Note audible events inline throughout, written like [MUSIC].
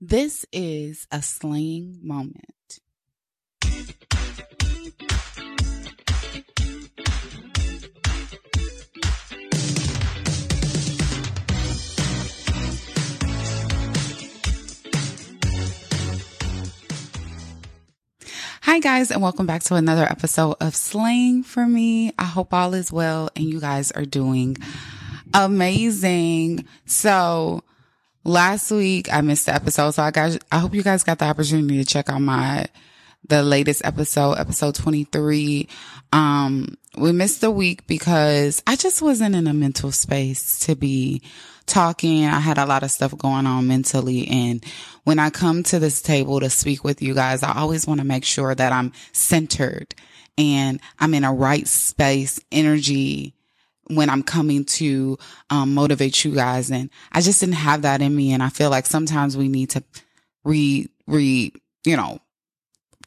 This is a slaying moment. Hi, guys, and welcome back to another episode of Slaying for Me. I hope all is well and you guys are doing amazing. So, last week I missed the episode, so I got, I hope you guys got the opportunity to check out my, the latest episode, episode 23. Um, we missed the week because I just wasn't in a mental space to be talking. I had a lot of stuff going on mentally. And when I come to this table to speak with you guys, I always want to make sure that I'm centered and I'm in a right space, energy when I'm coming to um, motivate you guys. And I just didn't have that in me. And I feel like sometimes we need to re, re, you know,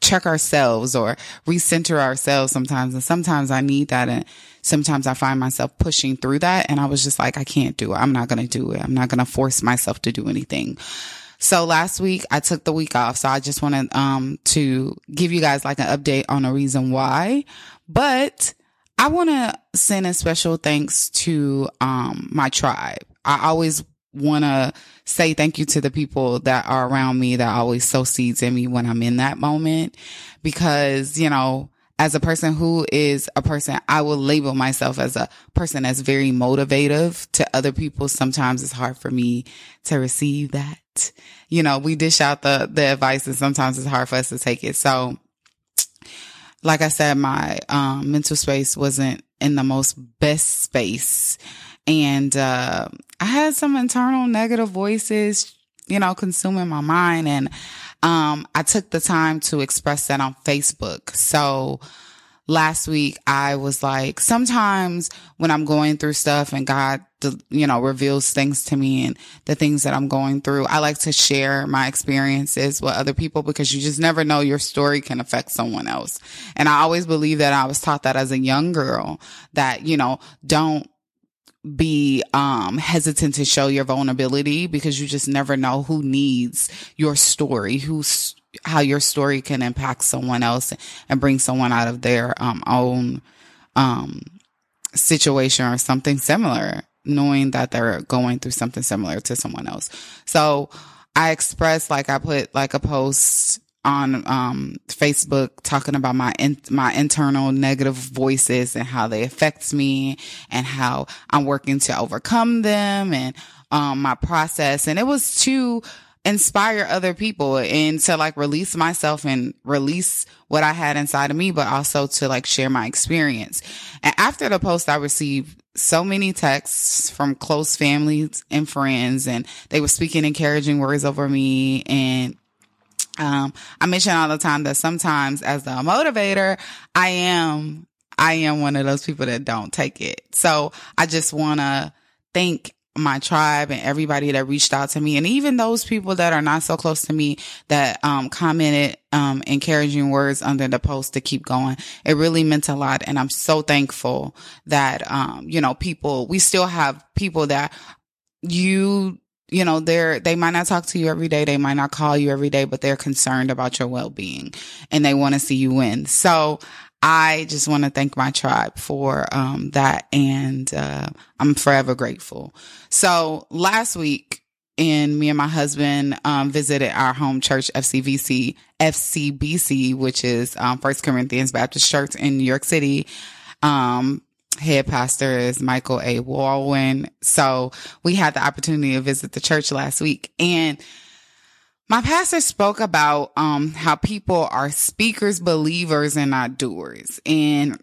check ourselves or recenter ourselves sometimes. And sometimes I need that. And sometimes I find myself pushing through that. And I was just like, I can't do it. I'm not going to do it. I'm not going to force myself to do anything. So last week I took the week off. So I just wanted, um, to give you guys like an update on a reason why, but I want to send a special thanks to, um, my tribe. I always want to say thank you to the people that are around me that always sow seeds in me when I'm in that moment. Because, you know, as a person who is a person, I will label myself as a person that's very motivative to other people. Sometimes it's hard for me to receive that. You know, we dish out the, the advice and sometimes it's hard for us to take it. So, like I said, my um, mental space wasn't in the most best space. And uh, I had some internal negative voices, you know, consuming my mind. And um, I took the time to express that on Facebook. So last week I was like, sometimes when I'm going through stuff and God, you know, reveals things to me and the things that I'm going through, I like to share my experiences with other people because you just never know your story can affect someone else. And I always believe that I was taught that as a young girl that, you know, don't be um hesitant to show your vulnerability because you just never know who needs your story who's how your story can impact someone else and bring someone out of their um own um situation or something similar knowing that they're going through something similar to someone else so i expressed like i put like a post on um, Facebook talking about my in, my internal negative voices and how they affect me and how I'm working to overcome them and um, my process. And it was to inspire other people and to like release myself and release what I had inside of me, but also to like share my experience. And after the post, I received so many texts from close families and friends and they were speaking encouraging words over me and um, I mention all the time that sometimes as the motivator, I am, I am one of those people that don't take it. So I just want to thank my tribe and everybody that reached out to me and even those people that are not so close to me that um, commented um, encouraging words under the post to keep going it really meant a lot and i'm so thankful that um, you know people we still have people that you you know, they're, they might not talk to you every day. They might not call you every day, but they're concerned about your well-being and they want to see you win. So I just want to thank my tribe for, um, that. And, uh, I'm forever grateful. So last week, and me and my husband um, visited our home church, FCBC, FCBC, which is um, First Corinthians Baptist Church in New York City. Um, head pastor is Michael A. Walrond. So we had the opportunity to visit the church last week and my pastor spoke about um, how people are speakers, believers, and not doers. And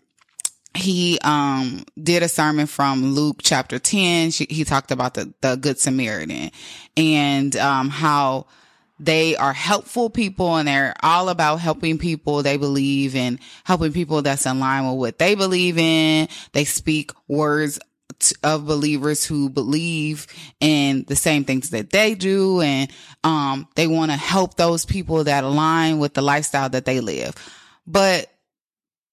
he um, did a sermon from Luke chapter 10. he talked about the, the Good Samaritan and um, how they are helpful people and they're all about helping people they believe in helping people that's in line with what they believe in. They speak words of believers who believe in the same things that they do and um they want to help those people that align with the lifestyle that they live. But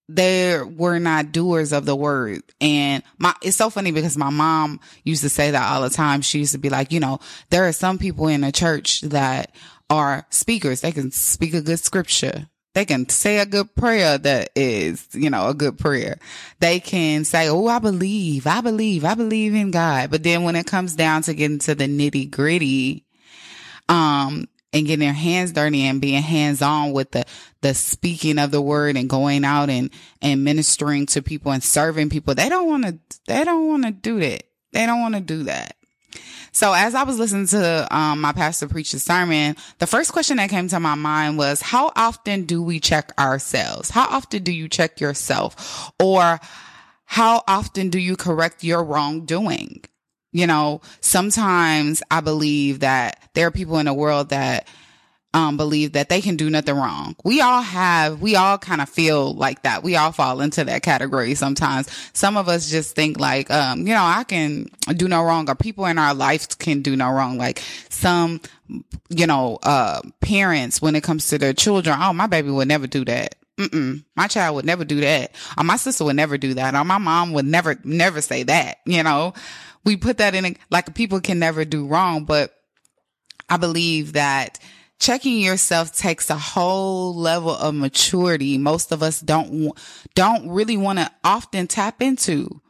they were not doers of the word. And my, it's so funny because my mom used to say that all the time. She used to be like, you know, there are some people in the church that are speakers. They can speak a good scripture. They can say a good prayer that is, you know, a good prayer. They can say, Oh, I believe, I believe, I believe in God. But then when it comes down to getting to the nitty gritty, um, and getting their hands dirty and being hands on with the, the speaking of the word and going out and, and ministering to people and serving people. They don't want to, they don't want to do that. They don't want to do that. So as I was listening to um, my pastor preach the sermon, the first question that came to my mind was, how often do we check ourselves? How often do you check yourself? Or how often do you correct your wrongdoing? You know, sometimes I believe that there are people in the world that um, believe that they can do nothing wrong. We all have, we all kind of feel like that. We all fall into that category sometimes. Some of us just think like, um, you know, I can do no wrong or people in our life can do no wrong. Like some, you know, uh, parents when it comes to their children, oh, my baby would never do that. Mm-mm. My child would never do that. Or my sister would never do that. Or my mom would never, never say that. You know, we put that in like people can never do wrong, but I believe that checking yourself takes a whole level of maturity most of us don't don't really want to often tap into.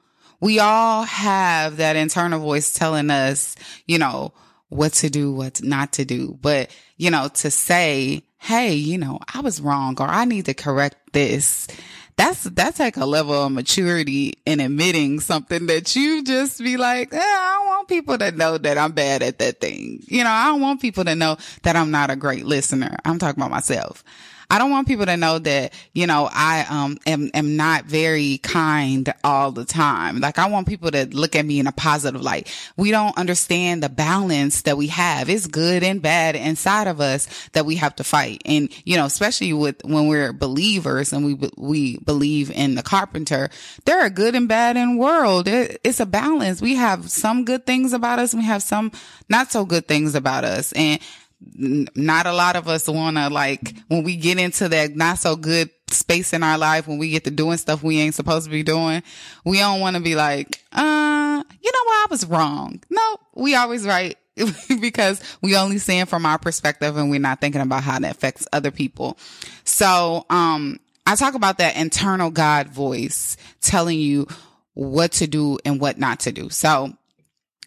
We all have that internal voice telling us you know what to do what not to do. But you know to say hey you know i was wrong or i need to correct this that's that's like a level of maturity in admitting something that you just be like, eh, I don't want people to know that I'm bad at that thing. You know, I don't want people to know that I'm not a great listener. I'm talking about myself. I don't want people to know that, you know, I um am am not very kind all the time. Like I want people to look at me in a positive light. We don't understand the balance that we have. It's good and bad inside of us that we have to fight. And, you know, especially with when we're believers and we we believe in the carpenter, there are good and bad in world. It, it's a balance. We have some good things about us we have some not so good things about us. And not a lot of us want to like when we get into that not so good space in our life when we get to doing stuff we ain't supposed to be doing we don't want to be like uh you know what i was wrong. No we always right [LAUGHS] because we only see it from our perspective and we're not thinking about how that affects other people. So um i talk about that internal god voice telling you what to do and what not to do. So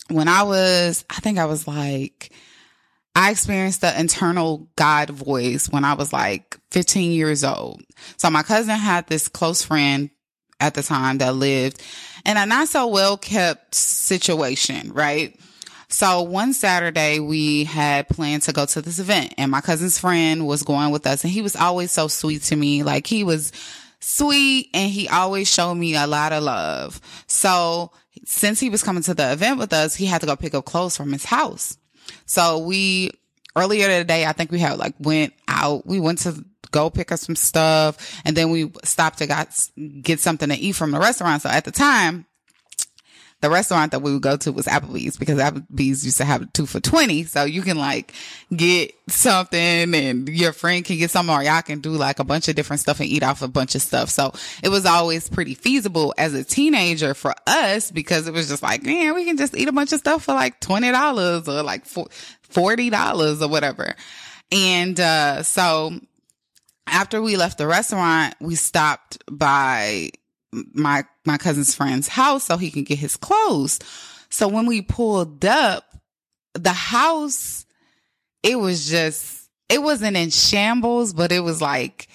when i was i think i was like I experienced the internal God voice when I was like 15 years old. So my cousin had this close friend at the time that lived in a not so well kept situation, right? So one Saturday we had planned to go to this event and my cousin's friend was going with us and he was always so sweet to me. Like he was sweet and he always showed me a lot of love. So since he was coming to the event with us, he had to go pick up clothes from his house. So we earlier today, I think we had like went out. We went to go pick up some stuff and then we stopped to got, get something to eat from the restaurant. So at the time, the restaurant that we would go to was Applebee's because Applebee's used to have two for 20. So you can like get something and your friend can get something or y'all can do like a bunch of different stuff and eat off a bunch of stuff. So it was always pretty feasible as a teenager for us because it was just like, man, we can just eat a bunch of stuff for like $20 or like $40 or whatever. And, uh, so after we left the restaurant, we stopped by my my cousin's friend's house so he can get his clothes. So when we pulled up, the house, it was just it wasn't in shambles, but it was like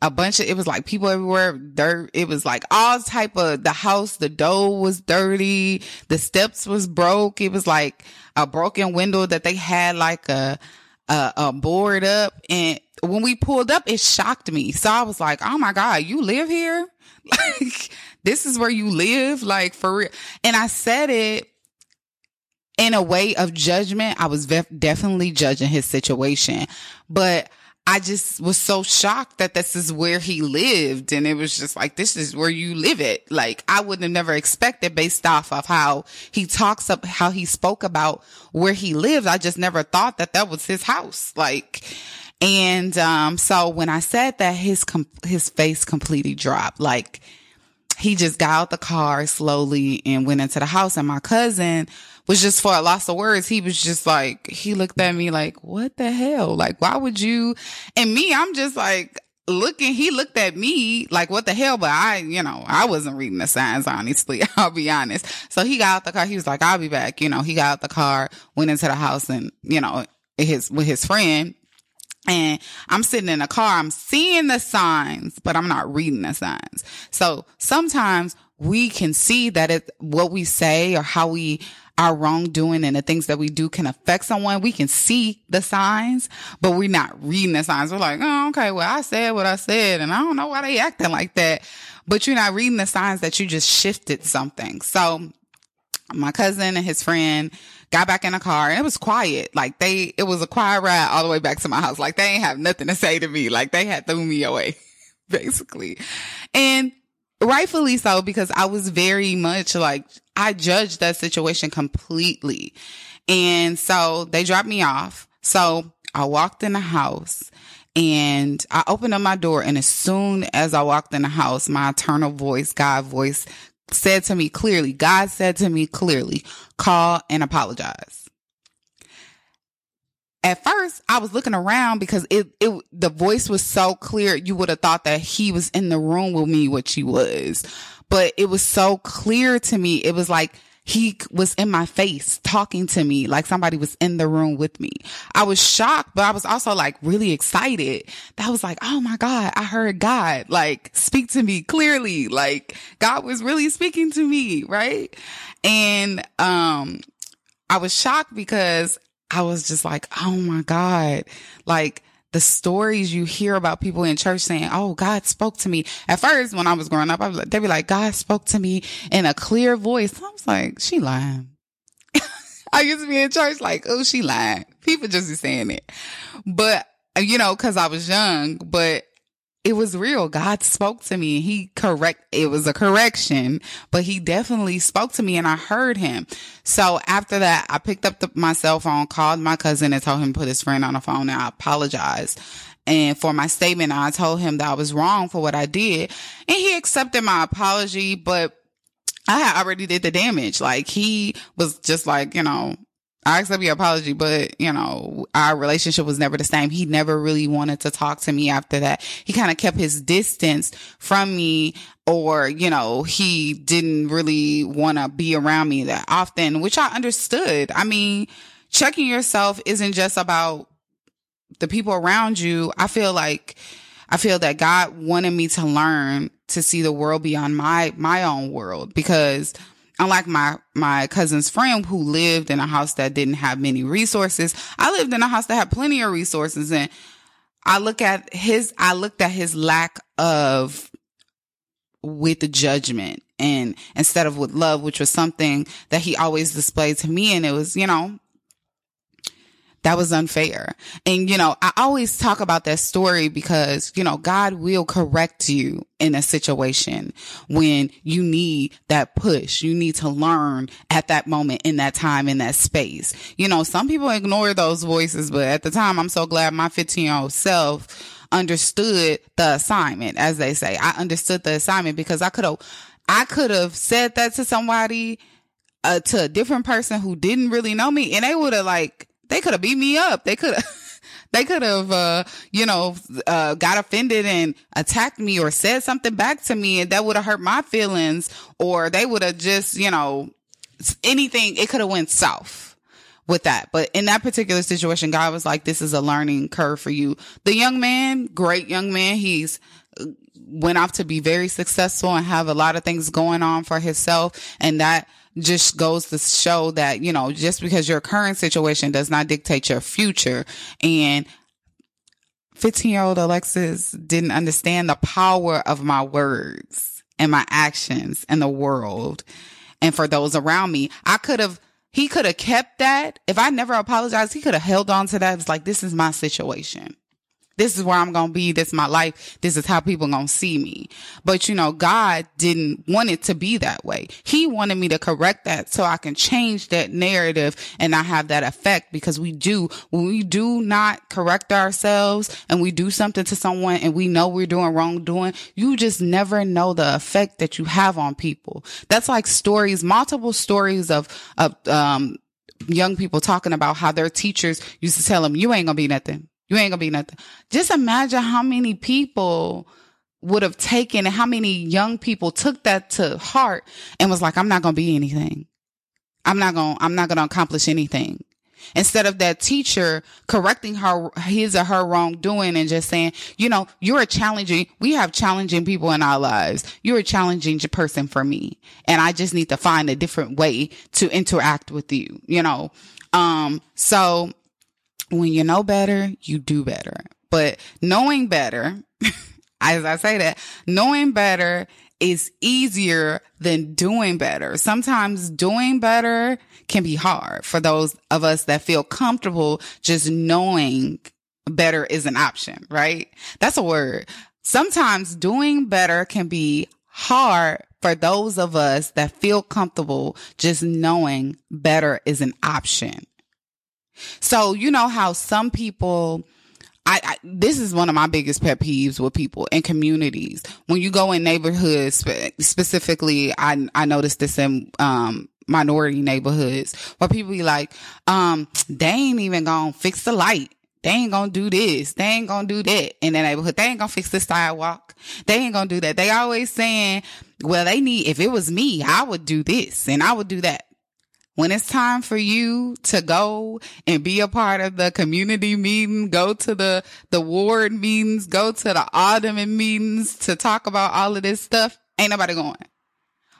a bunch of it was like people everywhere, dirt. It was like all type of the house, the door was dirty, the steps was broke. It was like a broken window that they had like a a, a board up and when we pulled up, it shocked me. So I was like, Oh my God, you live here? [LAUGHS] Like, this is where you live, like for real. And I said it in a way of judgment. I was definitely judging his situation, but I just was so shocked that this is where he lived. And it was just like, this is where you live it. Like I wouldn't have never expected based off of how he talks up, how he spoke about where he lived. I just never thought that that was his house. Like, and um, so when I said that, his com- his face completely dropped. Like he just got out the car slowly and went into the house. And my cousin was just for a loss of words. He was just like, he looked at me like, what the hell? Like, why would you? And me, I'm just like, looking, he looked at me like, what the hell? But I, you know, I wasn't reading the signs, honestly. [LAUGHS] I'll be honest. So he got out the car. He was like, I'll be back. You know, he got out the car, went into the house and, you know, his, with his friend. And I'm sitting in the car. I'm seeing the signs, but I'm not reading the signs. So sometimes we can see that it, what we say or how we our wrongdoing and the things that we do can affect someone. We can see the signs, but we're not reading the signs. We're like, oh, okay, well, I said what I said and I don't know why they acting like that. But you're not reading the signs that you just shifted something. So my cousin and his friend got back in the car and it was quiet. Like they, it was a quiet ride all the way back to my house. Like they ain't have nothing to say to me. Like they had threw me away, [LAUGHS] basically. And rightfully so, because I was very much like, I judged that situation completely. And so they dropped me off. So I walked in the house and I opened up my door. And as soon as I walked in the house, my eternal voice, God voice said to me clearly, God said to me clearly, call and apologize at first I was looking around because it, it, the voice was so clear. You would have thought that he was in the room with me, which he was, but it was so clear to me. It was like, he was in my face talking to me like somebody was in the room with me. I was shocked, but I was also like really excited. That was like, oh my God, I heard God like speak to me clearly. Like God was really speaking to me, right? And, um, I was shocked because I was just like, oh my God. Like the stories you hear about people in church saying, Oh, God spoke to me. At first, when I was growing up, I was they'd be like, God spoke to me in a clear voice. I was like, she lying. [LAUGHS] I used to be in church like, oh, she lying. People just be saying it. But, you know, cause I was young, but it was real. God spoke to me. He correct, it was a correction, but he definitely spoke to me and I heard him. So after that, I picked up the, my cell phone, called my cousin and told him to put his friend on the phone and I apologized. And for my statement, I told him that I was wrong for what I did and he accepted my apology, but I already did the damage. Like he was just like, you know, I accept your apology, but you know, our relationship was never the same. He never really wanted to talk to me after that. He kind of kept his distance from me or, you know, he didn't really want to be around me that often, which I understood. I mean, checking yourself isn't just about the people around you. I feel like, I feel that God wanted me to learn to see the world beyond my, my own world because unlike my my cousin's friend who lived in a house that didn't have many resources. I lived in a house that had plenty of resources and i look at his i looked at his lack of with judgment and instead of with love which was something that he always displayed to me and it was you know that was unfair. And, you know, I always talk about that story because, you know, God will correct you in a situation when you need that push. You need to learn at that moment, in that time, in that space. You know, some people ignore those voices, but at the time, I'm so glad my 15 year old self understood the assignment, as they say. I understood the assignment because I could have, I could have said that to somebody, uh, to a different person who didn't really know me and they would have like, they could have beat me up. They could have. [LAUGHS] they could have, uh, you know, uh, got offended and attacked me or said something back to me and that would have hurt my feelings or they would have just, you know, anything, it could have went south with that. But in that particular situation, God was like, this is a learning curve for you. The young man, great young man. He's, uh, went off to be very successful and have a lot of things going on for himself. And that just goes to show that, you know, just because your current situation does not dictate your future. And 15 year old Alexis didn't understand the power of my words and my actions in the world. And for those around me, I could have, he could have kept that. If I never apologized, he could have held on to that. It's like, this is my situation. This is where I'm going to be. This is my life. This is how people going to see me. But you know, God didn't want it to be that way. He wanted me to correct that so I can change that narrative and not have that effect because we do, when we do not correct ourselves and we do something to someone and we know we're doing wrongdoing, you just never know the effect that you have on people. That's like stories, multiple stories of, of, um, young people talking about how their teachers used to tell them, you ain't gonna be nothing. You ain't gonna be nothing. Just imagine how many people would have taken and how many young people took that to heart and was like, I'm not gonna be anything. I'm not gonna, I'm not gonna accomplish anything. Instead of that teacher correcting her, his or her wrongdoing and just saying, you know, you're a challenging, we have challenging people in our lives. You're a challenging person for me. And I just need to find a different way to interact with you, you know? Um, so when you know better, you do better. But knowing better, [LAUGHS] as I say that, knowing better is easier than doing better. Sometimes doing better can be hard for those of us that feel comfortable just knowing better is an option, right? That's a word. Sometimes doing better can be hard for those of us that feel comfortable just knowing better is an option. So, you know how some people, I, I, this is one of my biggest pet peeves with people in communities. When you go in neighborhoods, spe- specifically, I, I noticed this in, um, minority neighborhoods where people be like, um, they ain't even gonna fix the light. They ain't gonna do this. They ain't gonna do that in the neighborhood. They ain't gonna fix the sidewalk. They ain't gonna do that. They always saying, well, they need, if it was me, I would do this and I would do that when it's time for you to go and be a part of the community meeting, go to the, the ward meetings, go to the alderman meetings to talk about all of this stuff, ain't nobody going.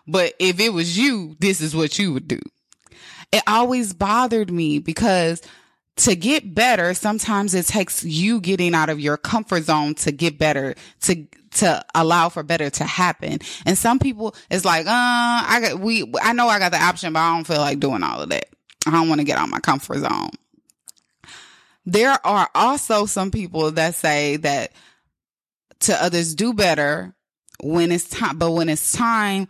But if it was you, this is what you would do. It always bothered me because to get better, sometimes it takes you getting out of your comfort zone to get better, to, to allow for better to happen. And some people, it's like, uh, I got, we, I know I got the option, but I don't feel like doing all of that. I don't want to get out my comfort zone. There are also some people that say that to others do better when it's time, but when it's time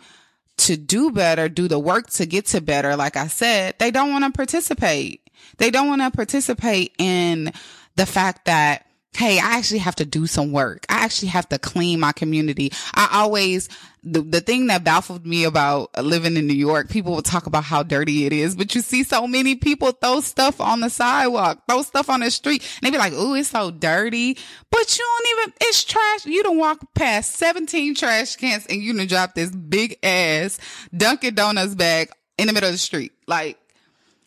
to do better, do the work to get to better, like I said, they don't want to participate. They don't want to participate in the fact that hey, I actually have to do some work. I actually have to clean my community. I always, the, the thing that baffled me about living in New York, people will talk about how dirty it is, but you see so many people throw stuff on the sidewalk, throw stuff on the street, and they be like, ooh, it's so dirty. But you don't even, it's trash. You don't walk past 17 trash cans and you don't drop this big ass Dunkin' Donuts bag in the middle of the street. Like,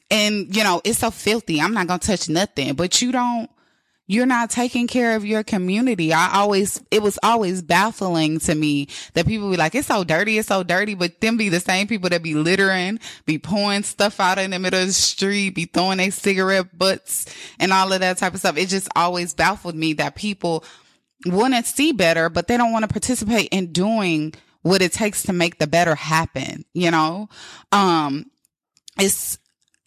and you know, it's so filthy. I'm not going to touch nothing, but you don't, you're not taking care of your community. I always, it was always baffling to me that people be like, it's so dirty, it's so dirty, but them be the same people that be littering, be pouring stuff out in the middle of the street, be throwing their cigarette butts and all of that type of stuff. It just always baffled me that people want to see better, but they don't want to participate in doing what it takes to make the better happen, you know? Um, it's,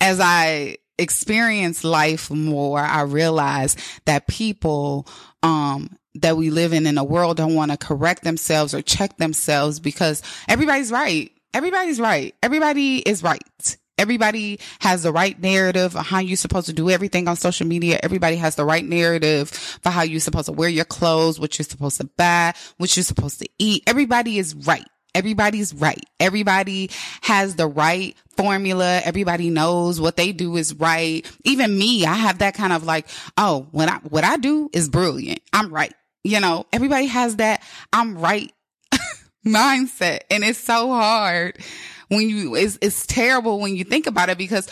as I experience life more, I realize that people, um, that we live in in the world don't want to correct themselves or check themselves because everybody's right. Everybody's right. Everybody is right. Everybody has the right narrative of how you're supposed to do everything on social media. Everybody has the right narrative for how you're supposed to wear your clothes, what you're supposed to buy, what you're supposed to eat. Everybody is right. Everybody's right. Everybody has the right formula. Everybody knows what they do is right. Even me, I have that kind of like, oh, when I, what I do is brilliant. I'm right. You know, everybody has that I'm right [LAUGHS] mindset. And it's so hard when you, it's, it's terrible when you think about it because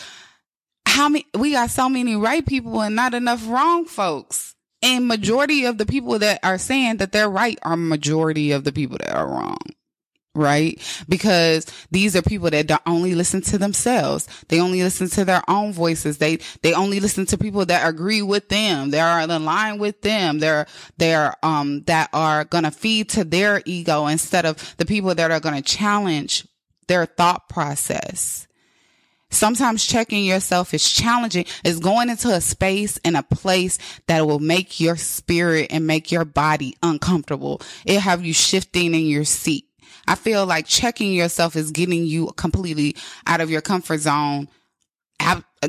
how many, we got so many right people and not enough wrong folks. And majority of the people that are saying that they're right are majority of the people that are wrong right? Because these are people that don't only listen to themselves. They only listen to their own voices. They, they only listen to people that agree with them. They are in line with them. They're, they're, um, that are to feed to their ego instead of the people that are to challenge their thought process. Sometimes checking yourself is challenging. It's going into a space and a place that will make your spirit and make your body uncomfortable. It have you shifting in your seat. I feel like checking yourself is getting you completely out of your comfort zone.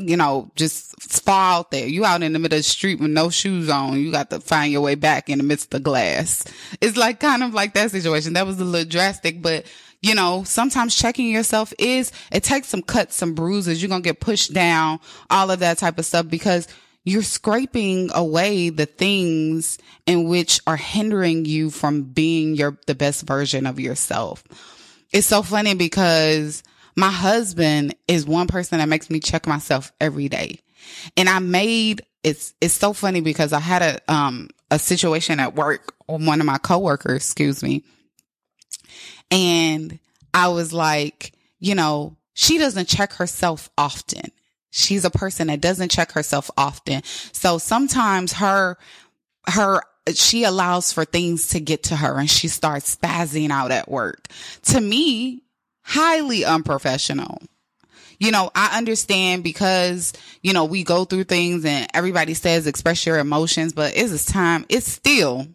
You know, just fall out there. You out in the middle of the street with no shoes on. You got to find your way back in the midst of glass. It's like kind of like that situation. That was a little drastic, but you know, sometimes checking yourself is, it takes some cuts, some bruises. You're going to get pushed down, all of that type of stuff because you're scraping away the things in which are hindering you from being your, the best version of yourself. It's so funny because my husband is one person that makes me check myself every day. And I made, it's, it's so funny because I had a, um, a situation at work, on one of my coworkers, excuse me, and I was like, you know, she doesn't check herself often. She's a person that doesn't check herself often. So sometimes her, her, she allows for things to get to her and she starts spazzing out at work. To me, highly unprofessional. You know, I understand because, you know, we go through things and everybody says express your emotions, but it's this time, it's still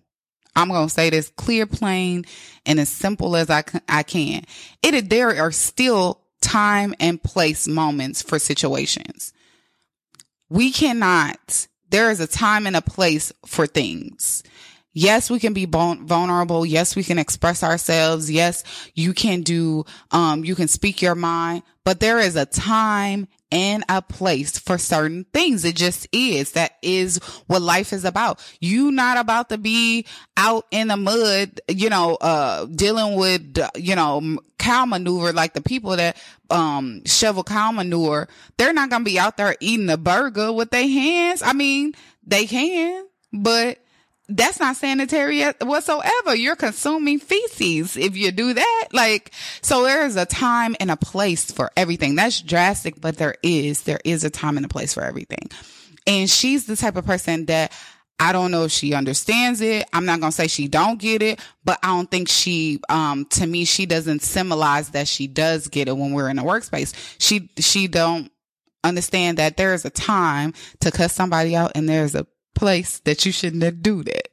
I'm going to say this clear, plain, and as simple as I, I can. It, there are still time and place moments for situations. We cannot, there is a time and a place for things. Yes, we can be vulnerable. Yes, we can express ourselves. Yes, you can do, um, you can speak your mind, but there is a time and a place for certain things. It just is. That is what life is about. You not about to be out in the mud, you know, uh, dealing with, you know, cow manure, like the people that, um, shovel cow manure. They're not going to be out there eating a burger with their hands. I mean, they can, but that's not sanitary whatsoever. You're consuming feces if you do that. Like, so there is a time and a place for everything. That's drastic, but there is, there is a time and a place for everything. And she's the type of person that I don't know if she understands it. I'm not going to say she don't get it, but I don't think she, um, to me, she doesn't symbolize that she does get it when we're in a workspace. She, she don't understand that there is a time to cut somebody out and there's a place that you shouldn't do that.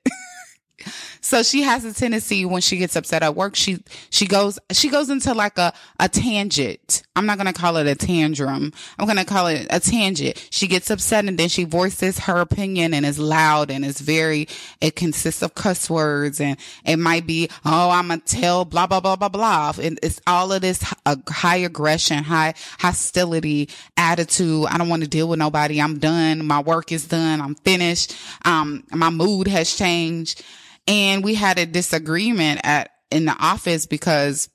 So she has a tendency when she gets upset at work, she, she goes, she goes into like a, a tangent. I'm not to call it a tantrum. I'm to call it a tangent. She gets upset and then she voices her opinion and is loud and is very, it consists of cuss words and it might be, oh, I'm to tell blah, blah, blah, blah, blah. And it's all of this uh, high aggression, high hostility attitude. I don't want to deal with nobody. I'm done. My work is done. I'm finished. Um, my mood has changed and we had a disagreement at in the office because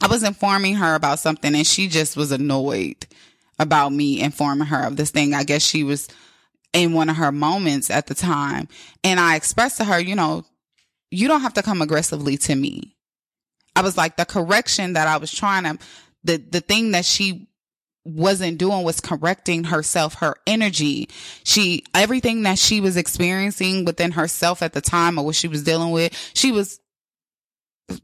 I was informing her about something and she just was annoyed about me informing her of this thing. I guess she was in one of her moments at the time. And I expressed to her, you know, you don't have to come aggressively to me. I was like, the correction that I was trying to, the, the thing that she wasn't doing was correcting herself, her energy. She, everything that she was experiencing within herself at the time or what she was dealing with, she was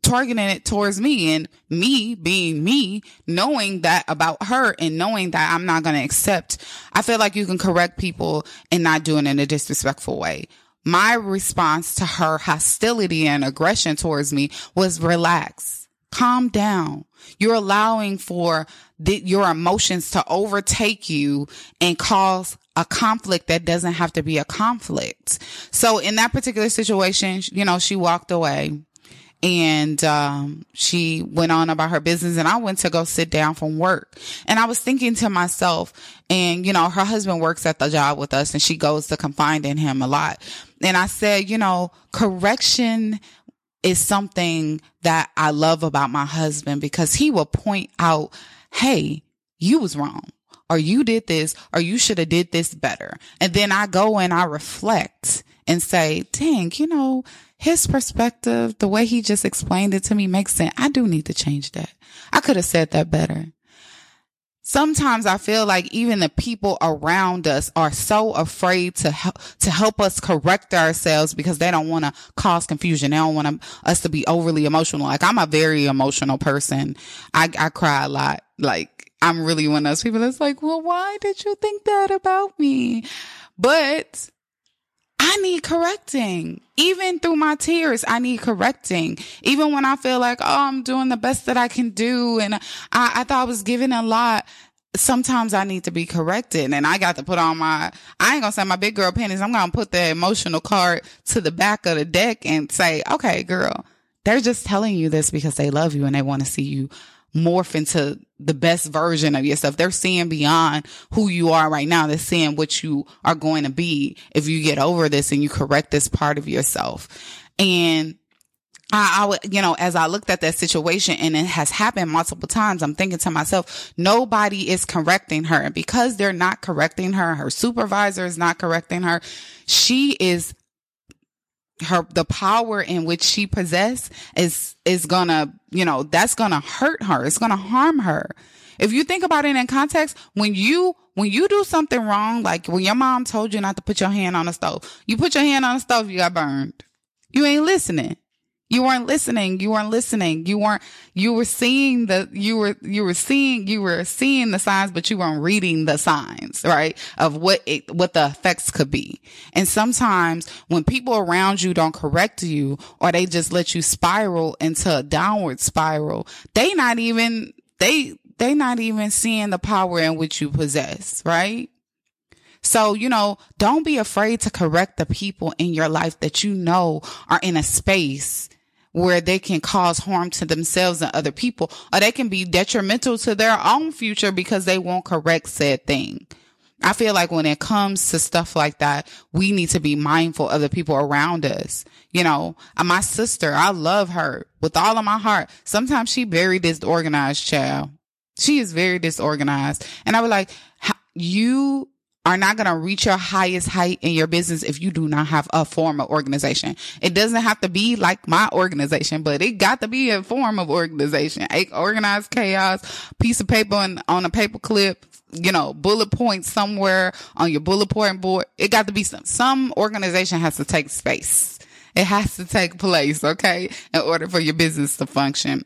targeting it towards me and me being me, knowing that about her and knowing that I'm not going to accept. I feel like you can correct people and not do it in a disrespectful way. My response to her hostility and aggression towards me was relax, calm down. You're allowing for the, your emotions to overtake you and cause a conflict that doesn't have to be a conflict. So in that particular situation, you know, she walked away and um, she went on about her business and I went to go sit down from work. And I was thinking to myself, and you know, her husband works at the job with us and she goes to confide in him a lot. And I said, you know, correction is something that I love about my husband because he will point out, Hey, you was wrong or you did this or you should have did this better. And then I go and I reflect and say, dang, you know, his perspective, the way he just explained it to me makes sense. I do need to change that. I could have said that better sometimes I feel like even the people around us are so afraid to help, to help us correct ourselves because they don't want to cause confusion. They don't want us to be overly emotional. Like I'm a very emotional person. I, I cry a lot. Like I'm really one of those people that's like, well, why did you think that about me? But I need correcting. Even through my tears, I need correcting. Even when I feel like, oh, I'm doing the best that I can do. And I, I thought I was giving a lot. Sometimes I need to be corrected and I got to put on my, I ain't gonna say my big girl panties. I'm gonna put the emotional card to the back of the deck and say, okay, girl, they're just telling you this because they love you and they want to see you morph into the best version of yourself. They're seeing beyond who you are right now. They're seeing what you are going to be if you get over this and you correct this part of yourself. And I, I would, you know, as I looked at that situation and it has happened multiple times, I'm thinking to myself, nobody is correcting her. And because they're not correcting her, her supervisor is not correcting her. She is her the power in which she possess is is gonna you know that's gonna hurt her. It's gonna harm her. If you think about it in context when you when you do something wrong like when your mom told you not to put your hand on the stove you put your hand on the stove you got burned. You ain't listening you weren't listening. You weren't listening. You weren't, you were seeing the, you were, you were seeing, you were seeing the signs, but you weren't reading the signs, right? Of what it, what the effects could be. And sometimes when people around you don't correct you or they just let you spiral into a downward spiral, they not even, they, they not even seeing the power in which you possess, right? So, you know, don't be afraid to correct the people in your life that you know are in a space where they can cause harm to themselves and other people, or they can be detrimental to their own future because they won't correct said thing. I feel like when it comes to stuff like that, we need to be mindful of the people around us. You know, uh, my sister, I love her with all of my heart. Sometimes she very disorganized, child. She is very disorganized. And I was like, you are not going to reach your highest height in your business if you do not have a form of organization. It doesn't have to be like my organization, but it got to be a form of organization. A organized chaos, piece of paper on, on a paper clip, you know, bullet points somewhere on your bullet point board. It got to be some, some organization has to take space. It has to take place. Okay. In order for your business to function.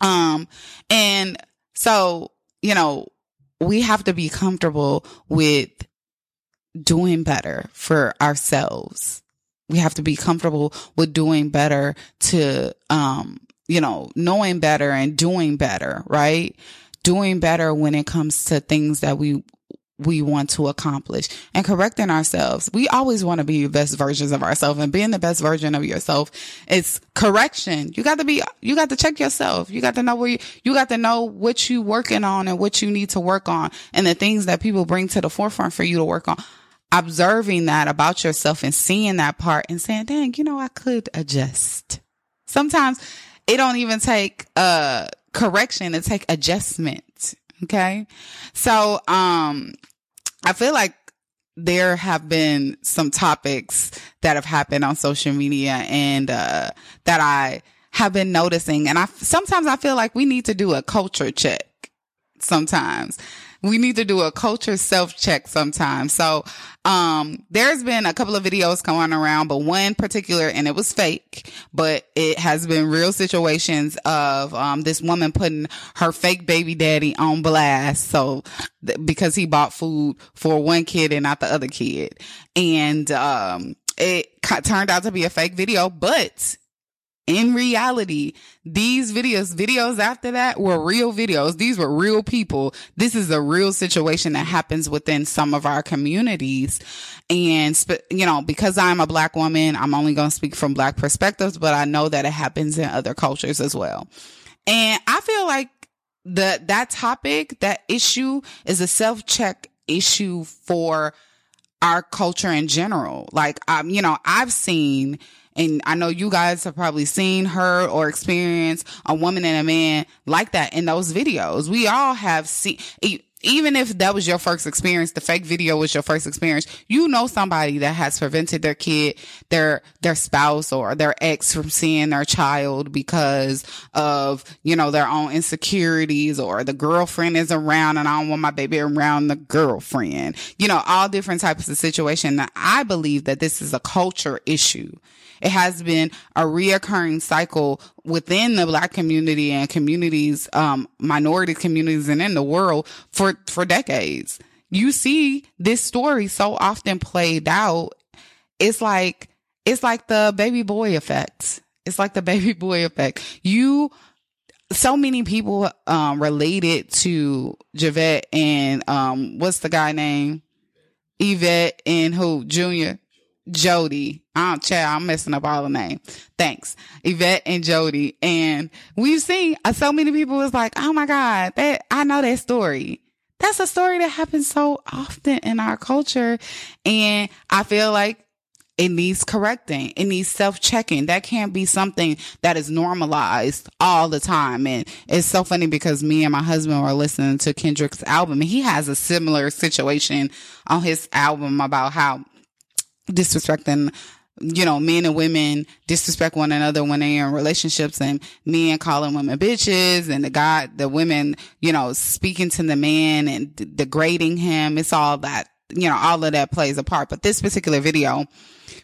Um, and so, you know, we have to be comfortable with doing better for ourselves. We have to be comfortable with doing better to, um, you know, knowing better and doing better, right? Doing better when it comes to things that we we want to accomplish and correcting ourselves. We always want to be the best versions of ourselves and being the best version of yourself. is correction. You got to be, you got to check yourself. You got to know where you, you got to know what you working on and what you need to work on and the things that people bring to the forefront for you to work on. Observing that about yourself and seeing that part and saying, dang, you know, I could adjust. Sometimes it don't even take, uh, correction. It take adjustment. Okay. So, um, I feel like there have been some topics that have happened on social media and, uh, that I have been noticing. And I, sometimes I feel like we need to do a culture check sometimes we need to do a culture self check sometimes. So, um, there's been a couple of videos going around, but one particular, and it was fake, but it has been real situations of, um, this woman putting her fake baby daddy on blast. So, th- because he bought food for one kid and not the other kid. And, um, it turned out to be a fake video, but in reality, these videos, videos after that were real videos. These were real people. This is a real situation that happens within some of our communities. And, you know, because I'm a black woman, I'm only going to speak from black perspectives, but I know that it happens in other cultures as well. And I feel like the, that topic, that issue is a self check issue for our culture in general. Like, um, you know, I've seen and I know you guys have probably seen her or experienced a woman and a man like that in those videos. We all have seen, even if that was your first experience, the fake video was your first experience, you know somebody that has prevented their kid, their, their spouse or their ex from seeing their child because of, you know, their own insecurities or the girlfriend is around and I don't want my baby around the girlfriend. You know, all different types of situation. I believe that this is a culture issue. It has been a reoccurring cycle within the black community and communities, um, minority communities and in the world for, for decades. You see this story so often played out. It's like, it's like the baby boy effect. It's like the [LAUGHS] baby boy effect. You, so many people, um, related to Javette and, um, what's the guy name? Yvette and who? Junior. Jody. I'm child, I'm messing up all the name. Thanks. Yvette and Jody. And we've seen uh, so many people was like, oh my God, that I know that story. That's a story that happens so often in our culture. And I feel like it needs correcting. It needs self checking. That can't be something that is normalized all the time. And it's so funny because me and my husband were listening to Kendrick's album and he has a similar situation on his album about how disrespecting you know, men and women disrespect one another when they're in relationships and men calling women bitches and the guy, the women, you know, speaking to the man and degrading him. It's all that, you know, all of that plays a part. But this particular video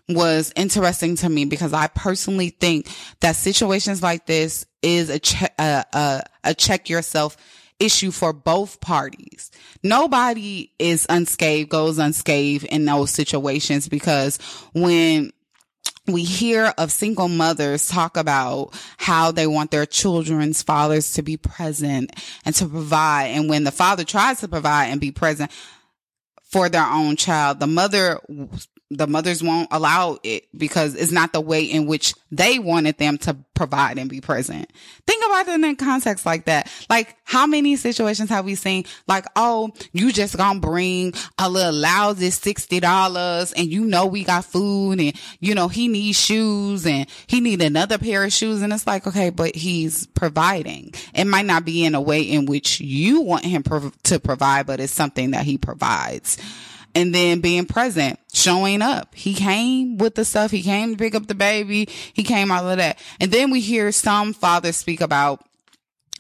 was interesting to me because I personally think that situations like this is a, che- a, a, a check yourself issue for both parties. Nobody is unscathed, goes unscathed in those situations because when we hear of single mothers talk about how they want their children's fathers to be present and to provide. And when the father tries to provide and be present for their own child, the mother the mothers won't allow it because it's not the way in which they wanted them to provide and be present. Think about it in context like that. Like how many situations have we seen like, oh, you just gonna bring a little lousy $60 and you know we got food and you know he needs shoes and he need another pair of shoes and it's like, okay, but he's providing. It might not be in a way in which you want him to provide, but it's something that he provides and then being present, showing up. He came with the stuff. He came to pick up the baby. He came all of that. And then we hear some fathers speak about,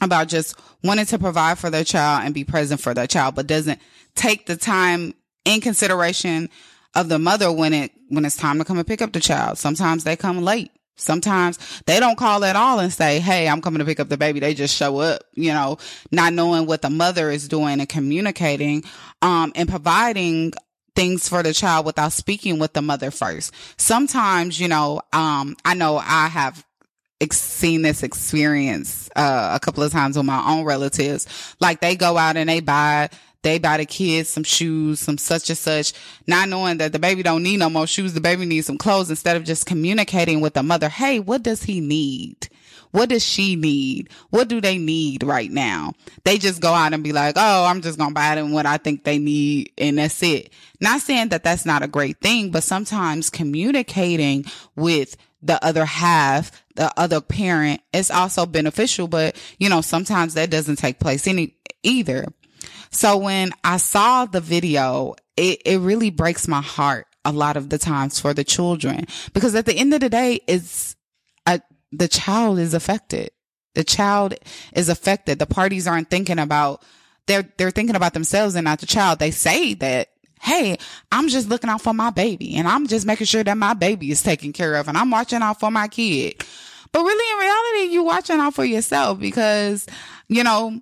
about just wanting to provide for their child and be present for their child, but doesn't take the time in consideration of the mother when it, when it's time to come and pick up the child. Sometimes they come late. Sometimes they don't call at all and say, Hey, I'm coming to pick up the baby. They just show up, you know, not knowing what the mother is doing and communicating, um, and providing things for the child without speaking with the mother first. Sometimes, you know, um, I know I have seen this experience, uh, a couple of times with my own relatives. Like they go out and they buy they buy the kids some shoes, some such and such, not knowing that the baby don't need no more shoes. The baby needs some clothes instead of just communicating with the mother. Hey, what does he need? What does she need? What do they need right now? They just go out and be like, Oh, I'm just going to buy them what I think they need. And that's it. Not saying that that's not a great thing, but sometimes communicating with the other half, the other parent is also beneficial, but you know, sometimes that doesn't take place any either. So when I saw the video, it, it really breaks my heart a lot of the times for the children because at the end of the day, it's a, the child is affected. The child is affected. The parties aren't thinking about, they're, they're thinking about themselves and not the child. They say that Hey, I'm just looking out for my baby and I'm just making sure that my baby is taken care of and I'm watching out for my kid. But really in reality, you watching out for yourself because, you know,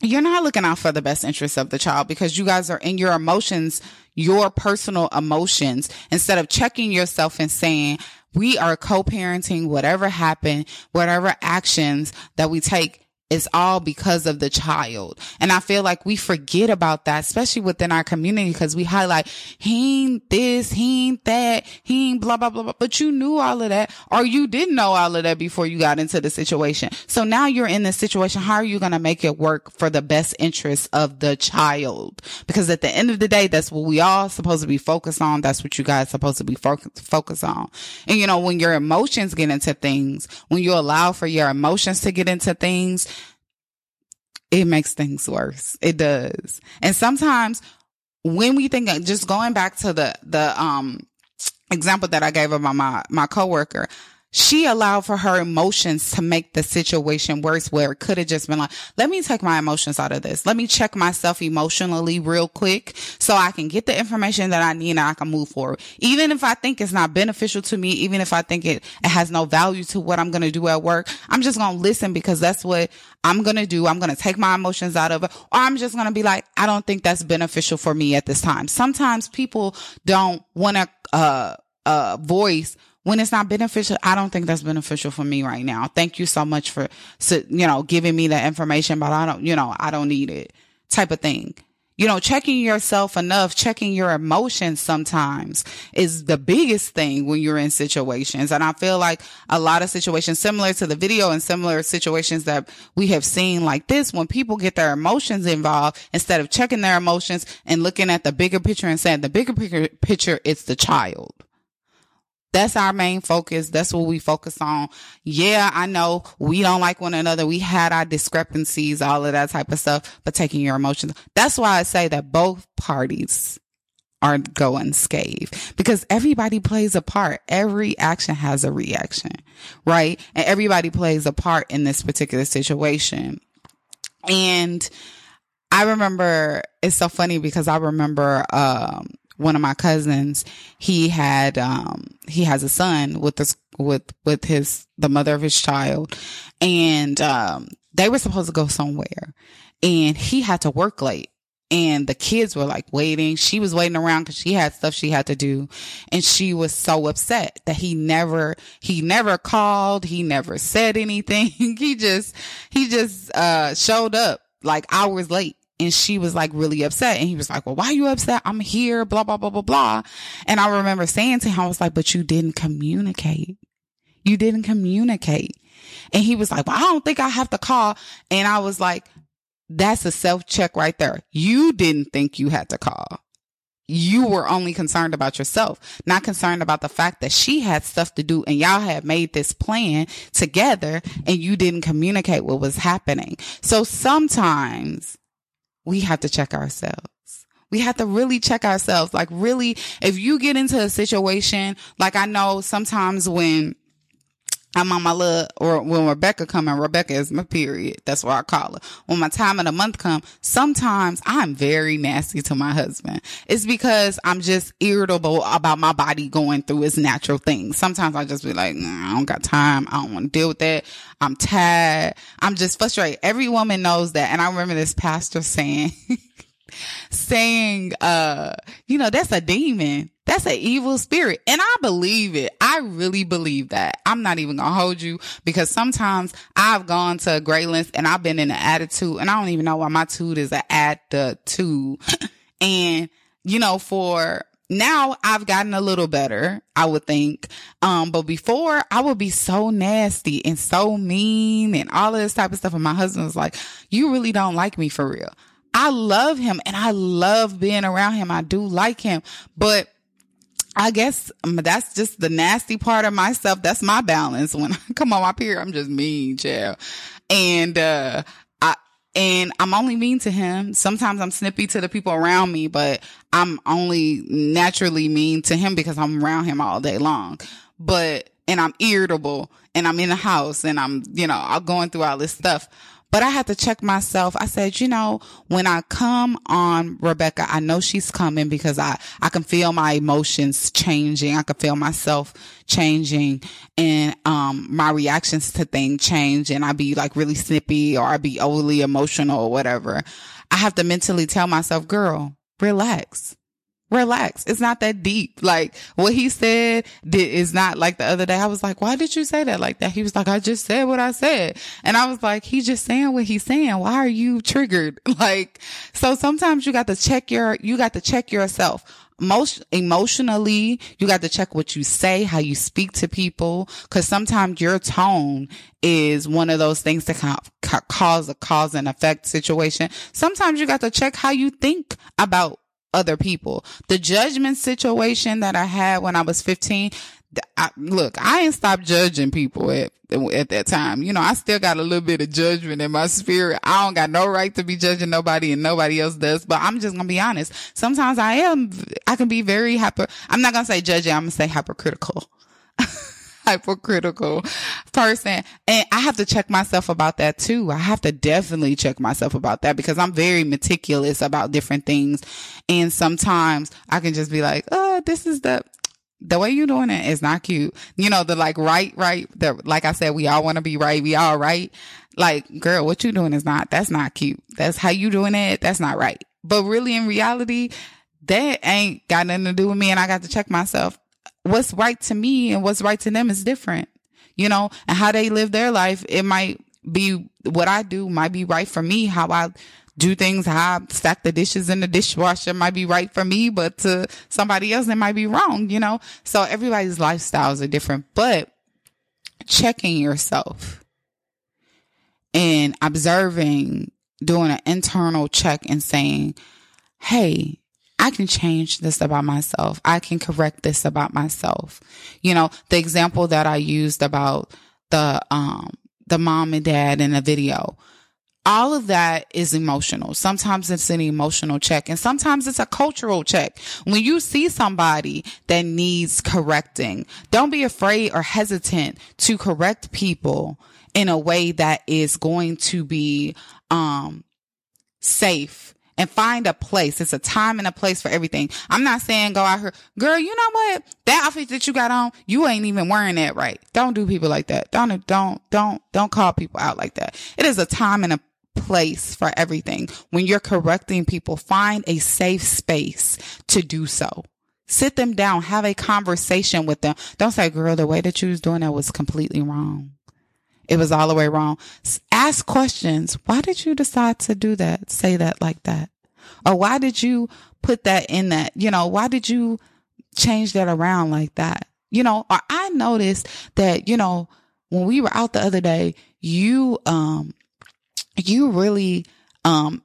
you're not looking out for the best interests of the child because you guys are in your emotions, your personal emotions, instead of checking yourself and saying, we are co-parenting whatever happened, whatever actions that we take is all because of the child. And I feel like we forget about that, especially within our community, because we highlight, he ain't this, he ain't that, he ain't blah, blah, blah, blah. But you knew all of that, or you didn't know all of that before you got into the situation. So now you're in this situation. How are you going to make it work for the best interest of the child? Because at the end of the day, that's what we all supposed to be focused on. That's what you guys supposed to be focused on. And you know, when your emotions get into things, when you allow for your emotions to get into things, it makes things worse. It does. And sometimes when we think just going back to the, the, um, example that I gave about my, my coworker, she allowed for her emotions to make the situation worse where it could have just been like, let me take my emotions out of this. Let me check myself emotionally real quick so I can get the information that I need and I can move forward. Even if I think it's not beneficial to me, even if I think it, it has no value to what I'm going to do at work, I'm just going to listen because that's what I'm going to do. I'm going to take my emotions out of it or I'm just going to be like, I don't think that's beneficial for me at this time. Sometimes people don't want to, uh, uh, voice when it's not beneficial, I don't think that's beneficial for me right now. Thank you so much for, you know, giving me that information, but I don't, you know, I don't need it type of thing. You know, checking yourself enough, checking your emotions sometimes is the biggest thing when you're in situations. And I feel like a lot of situations similar to the video and similar situations that we have seen like this, when people get their emotions involved, instead of checking their emotions and looking at the bigger picture and saying the bigger picture, picture, it's the child that's our main focus. That's what we focus on. Yeah, I know we don't like one another. We had our discrepancies, all of that type of stuff, but taking your emotions. That's why I say that both parties are going unscathed because everybody plays a part. Every action has a reaction, right? And everybody plays a part in this particular situation. And I remember it's so funny because I remember, um, one of my cousins, he had, um, he has a son with this, with, with his, the mother of his child. And, um, they were supposed to go somewhere and he had to work late and the kids were like waiting. She was waiting around because she had stuff she had to do. And she was so upset that he never, he never called. He never said anything. [LAUGHS] he just, he just, uh, showed up like hours late and she was like really upset. And he was like, well, why are you upset? I'm here, blah, blah, blah, blah, blah. And I remember saying to him, I was like, but you didn't communicate. You didn't communicate. And he was like, well, I don't think I have to call. And I was like, that's a self check right there. You didn't think you had to call. You were only concerned about yourself, not concerned about the fact that she had stuff to do and y'all had made this plan together and you didn't communicate what was happening. So sometimes we have to check ourselves. We have to really check ourselves. Like really, if you get into a situation, like I know sometimes when I'm on my little, or when Rebecca come and Rebecca is my period. That's what I call her. When my time of the month come, sometimes I'm very nasty to my husband. It's because I'm just irritable about my body going through its natural things. Sometimes I just be like, nah, I don't got time. I don't want to deal with that. I'm tired. I'm just frustrated. Every woman knows that. And I remember this pastor saying, [LAUGHS] saying, uh, you know, that's a demon. That's an evil spirit. And I believe it. I really believe that. I'm not even gonna hold you because sometimes I've gone to great lengths and I've been in an attitude and I don't even know why my tude is an attitude. [LAUGHS] and, you know, for now I've gotten a little better, I would think. Um, but before I would be so nasty and so mean and all of this type of stuff. And my husband was like, you really don't like me for real. I love him and I love being around him. I do like him, but I guess um, that's just the nasty part of myself. That's my balance. [LAUGHS] When I come on my period, I'm just mean, child. And, uh, I, and I'm only mean to him. Sometimes I'm snippy to the people around me, but I'm only naturally mean to him because I'm around him all day long. But, and I'm irritable and I'm in the house and I'm, you know, I'm going through all this stuff. But I had to check myself. I said, you know, when I come on Rebecca, I know she's coming because I, I can feel my emotions changing. I can feel myself changing and, um, my reactions to things change and I'd be like really snippy or I'd be overly emotional or whatever. I have to mentally tell myself, girl, relax relax. It's not that deep. Like what he said is not like the other day. I was like, why did you say that like that? He was like, I just said what I said. And I was like, he's just saying what he's saying. Why are you triggered? [LAUGHS] Like, so sometimes you got to check your, you got to check yourself. Most emotionally, you got to check what you say, how you speak to people. Cause sometimes your tone is one of those things that can cause a cause and effect situation. Sometimes you got to check how you think about other people. The judgment situation that I had when I was 15, I, look, I ain't stopped judging people at at that time. You know, I still got a little bit of judgment in my spirit. I don't got no right to be judging nobody and nobody else does, but I'm just going to be honest. Sometimes I am, I can be very hyper. I'm not going to say judging. I'm going to say hypercritical. [LAUGHS] [LAUGHS] hypercritical person. And I have to check myself about that too. I have to definitely check myself about that because I'm very meticulous about different things. And sometimes I can just be like, oh, this is the, the way you're doing it is not cute. You know, the like right, right. The, like I said, we all want to be right. We all right. Like, girl, what you doing is not, that's not cute. That's how you doing it. That's not right. But really in reality, that ain't got nothing to do with me. And I got to check myself. What's right to me and what's right to them is different, you know, and how they live their life. It might be what I do might be right for me. How I do things how I stack the dishes in the dishwasher might be right for me, but to somebody else, it might be wrong, you know? So everybody's lifestyles are different, but checking yourself and observing, doing an internal check and saying, Hey, I can change this about myself. I can correct this about myself. You know, the example that I used about the, um, the mom and dad in the video all of that is emotional. Sometimes it's an emotional check and sometimes it's a cultural check. When you see somebody that needs correcting, don't be afraid or hesitant to correct people in a way that is going to be, um, safe and find a place. It's a time and a place for everything. I'm not saying go out here, girl, you know what? That outfit that you got on, you ain't even wearing that right. Don't do people like that. Don't, don't, don't, don't call people out like that. It is a time and a place for everything. When you're correcting people, find a safe space to do so. Sit them down, have a conversation with them. Don't say, girl, the way that you was doing that was completely wrong. It was all the way wrong. Ask questions. Why did you decide to do that? Say that like that. Or why did you put that in that? You know, why did you change that around like that? You know, or I noticed that, you know, when we were out the other day, you, um, you really um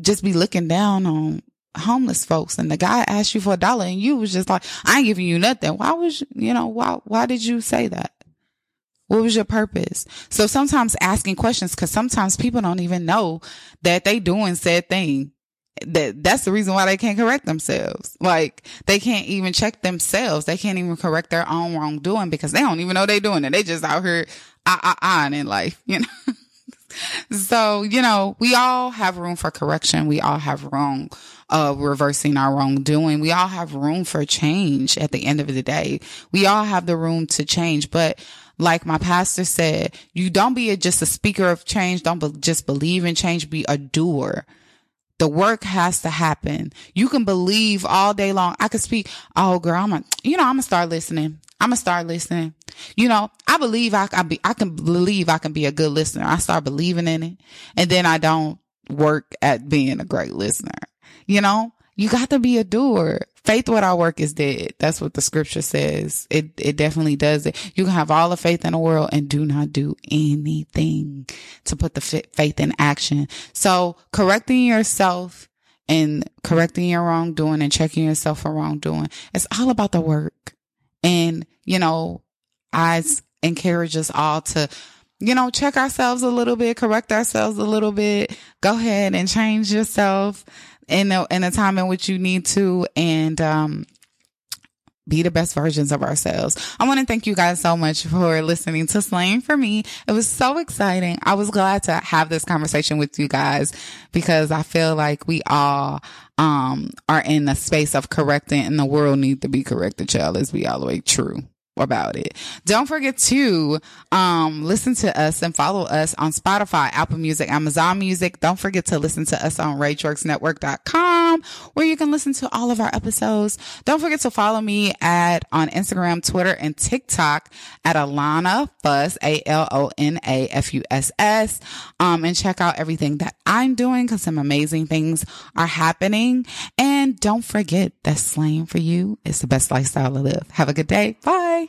just be looking down on homeless folks and the guy asked you for a dollar and you was just like, I ain't giving you nothing. Why was you, you know, why, why did you say that? What was your purpose? So sometimes asking questions, cause sometimes people don't even know that they doing said thing. That that's the reason why they can't correct themselves. Like they can't even check themselves. They can't even correct their own wrongdoing because they don't even know they doing it. They just out here ah ah ah in life, [LAUGHS] you know. so, you know, we all have room for correction. We all have wrong, uh, reversing our wrongdoing. We all have room for change at the end of the day. We all have the room to change, but like my pastor said, you don't be a, just a speaker of change. Don't be, just believe in change. Be a doer. The work has to happen. You can believe all day long. I could speak. Oh, girl, I'm a, you know, I'm gonna start listening. I'm gonna start listening. You know, I believe I, I be, I can believe I can be a good listener. I start believing in it and then I don't work at being a great listener. You know, you got to be a doer. Faith without work is dead. That's what the scripture says. It, it definitely does it. You can have all the faith in the world and do not do anything to put the faith in action. So correcting yourself and correcting your wrongdoing and checking yourself for wrongdoing. It's all about the work. And, you know, I encourage us all to, you know, check ourselves a little bit, correct ourselves a little bit, go ahead and change yourself in the, in the time in which you need to. And, um, be the best versions of ourselves. I want to thank you guys so much for listening to Slaying for me. It was so exciting. I was glad to have this conversation with you guys because I feel like we all um, are in the space of correcting and the world need to be corrected, child. Let's be all the way true about it. Don't forget to um listen to us and follow us on Spotify, Apple Music, Amazon Music. Don't forget to listen to us on RageWorksNetwork.com where you can listen to all of our episodes. Don't forget to follow me at on Instagram, Twitter, and TikTok at Alona Fuss, A L O N A F U S S. Um and check out everything that I'm doing because some amazing things are happening. And don't forget that slaying for you is the best lifestyle to live. Have a good day. Bye.